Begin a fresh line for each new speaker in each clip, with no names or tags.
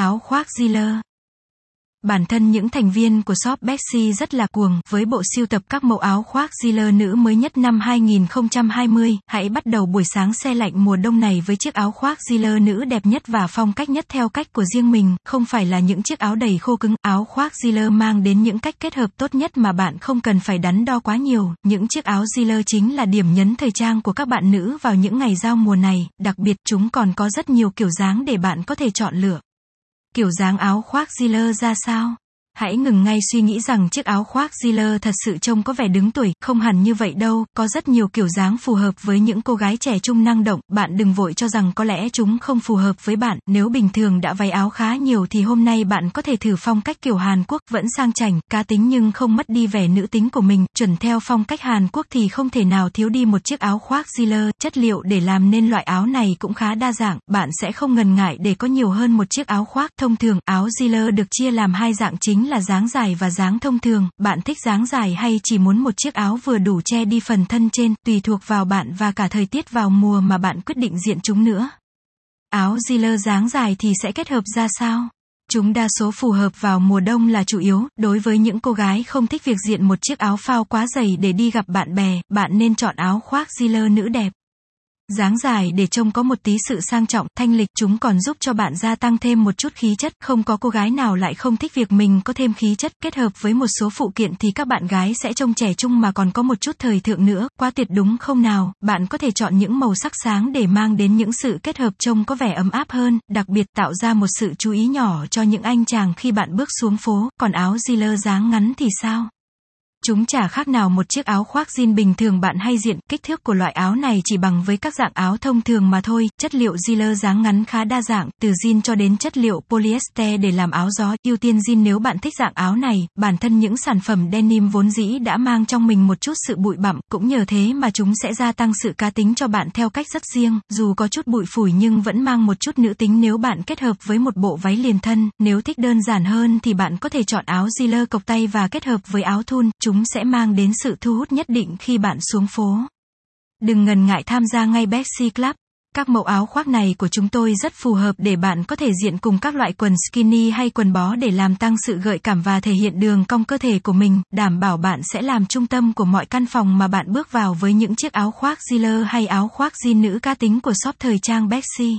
áo khoác Ziller. Bản thân những thành viên của shop Betsy rất là cuồng, với bộ siêu tập các mẫu áo khoác Ziller nữ mới nhất năm 2020, hãy bắt đầu buổi sáng xe lạnh mùa đông này với chiếc áo khoác Ziller nữ đẹp nhất và phong cách nhất theo cách của riêng mình, không phải là những chiếc áo đầy khô cứng, áo khoác Ziller mang đến những cách kết hợp tốt nhất mà bạn không cần phải đắn đo quá nhiều, những chiếc áo Ziller chính là điểm nhấn thời trang của các bạn nữ vào những ngày giao mùa này, đặc biệt chúng còn có rất nhiều kiểu dáng để bạn có thể chọn lựa. Kiểu dáng áo khoác Ziller ra sao? Hãy ngừng ngay suy nghĩ rằng chiếc áo khoác Ziller thật sự trông có vẻ đứng tuổi, không hẳn như vậy đâu, có rất nhiều kiểu dáng phù hợp với những cô gái trẻ trung năng động, bạn đừng vội cho rằng có lẽ chúng không phù hợp với bạn, nếu bình thường đã váy áo khá nhiều thì hôm nay bạn có thể thử phong cách kiểu Hàn Quốc, vẫn sang chảnh, cá tính nhưng không mất đi vẻ nữ tính của mình, chuẩn theo phong cách Hàn Quốc thì không thể nào thiếu đi một chiếc áo khoác Ziller, chất liệu để làm nên loại áo này cũng khá đa dạng, bạn sẽ không ngần ngại để có nhiều hơn một chiếc áo khoác, thông thường, áo Ziller được chia làm hai dạng chính là dáng dài và dáng thông thường, bạn thích dáng dài hay chỉ muốn một chiếc áo vừa đủ che đi phần thân trên, tùy thuộc vào bạn và cả thời tiết vào mùa mà bạn quyết định diện chúng nữa. Áo Ziller dáng dài thì sẽ kết hợp ra sao? Chúng đa số phù hợp vào mùa đông là chủ yếu, đối với những cô gái không thích việc diện một chiếc áo phao quá dày để đi gặp bạn bè, bạn nên chọn áo khoác Ziller nữ đẹp dáng dài để trông có một tí sự sang trọng, thanh lịch, chúng còn giúp cho bạn gia tăng thêm một chút khí chất, không có cô gái nào lại không thích việc mình có thêm khí chất, kết hợp với một số phụ kiện thì các bạn gái sẽ trông trẻ trung mà còn có một chút thời thượng nữa, quá tuyệt đúng không nào, bạn có thể chọn những màu sắc sáng để mang đến những sự kết hợp trông có vẻ ấm áp hơn, đặc biệt tạo ra một sự chú ý nhỏ cho những anh chàng khi bạn bước xuống phố, còn áo Ziller dáng ngắn thì sao? Chúng chả khác nào một chiếc áo khoác jean bình thường bạn hay diện, kích thước của loại áo này chỉ bằng với các dạng áo thông thường mà thôi, chất liệu Ziller dáng ngắn khá đa dạng, từ jean cho đến chất liệu polyester để làm áo gió, ưu tiên jean nếu bạn thích dạng áo này, bản thân những sản phẩm denim vốn dĩ đã mang trong mình một chút sự bụi bặm, cũng nhờ thế mà chúng sẽ gia tăng sự cá tính cho bạn theo cách rất riêng, dù có chút bụi phủi nhưng vẫn mang một chút nữ tính nếu bạn kết hợp với một bộ váy liền thân, nếu thích đơn giản hơn thì bạn có thể chọn áo Ziller cộc tay và kết hợp với áo thun, chúng sẽ mang đến sự thu hút nhất định khi bạn xuống phố. Đừng ngần ngại tham gia ngay Bexy Club. Các mẫu áo khoác này của chúng tôi rất phù hợp để bạn có thể diện cùng các loại quần skinny hay quần bó để làm tăng sự gợi cảm và thể hiện đường cong cơ thể của mình, đảm bảo bạn sẽ làm trung tâm của mọi căn phòng mà bạn bước vào với những chiếc áo khoác Ziller hay áo khoác jean nữ cá tính của shop thời trang Bexy.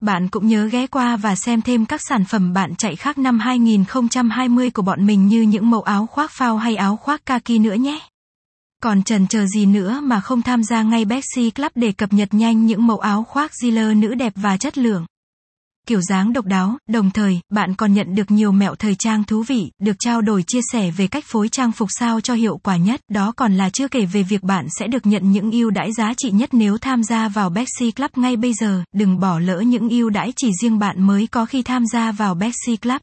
Bạn cũng nhớ ghé qua và xem thêm các sản phẩm bạn chạy khác năm 2020 của bọn mình như những mẫu áo khoác phao hay áo khoác kaki nữa nhé. Còn trần chờ gì nữa mà không tham gia ngay Bexy Club để cập nhật nhanh những mẫu áo khoác Ziller nữ đẹp và chất lượng kiểu dáng độc đáo, đồng thời, bạn còn nhận được nhiều mẹo thời trang thú vị, được trao đổi chia sẻ về cách phối trang phục sao cho hiệu quả nhất, đó còn là chưa kể về việc bạn sẽ được nhận những ưu đãi giá trị nhất nếu tham gia vào Bexy Club ngay bây giờ, đừng bỏ lỡ những ưu đãi chỉ riêng bạn mới có khi tham gia vào Bexy Club.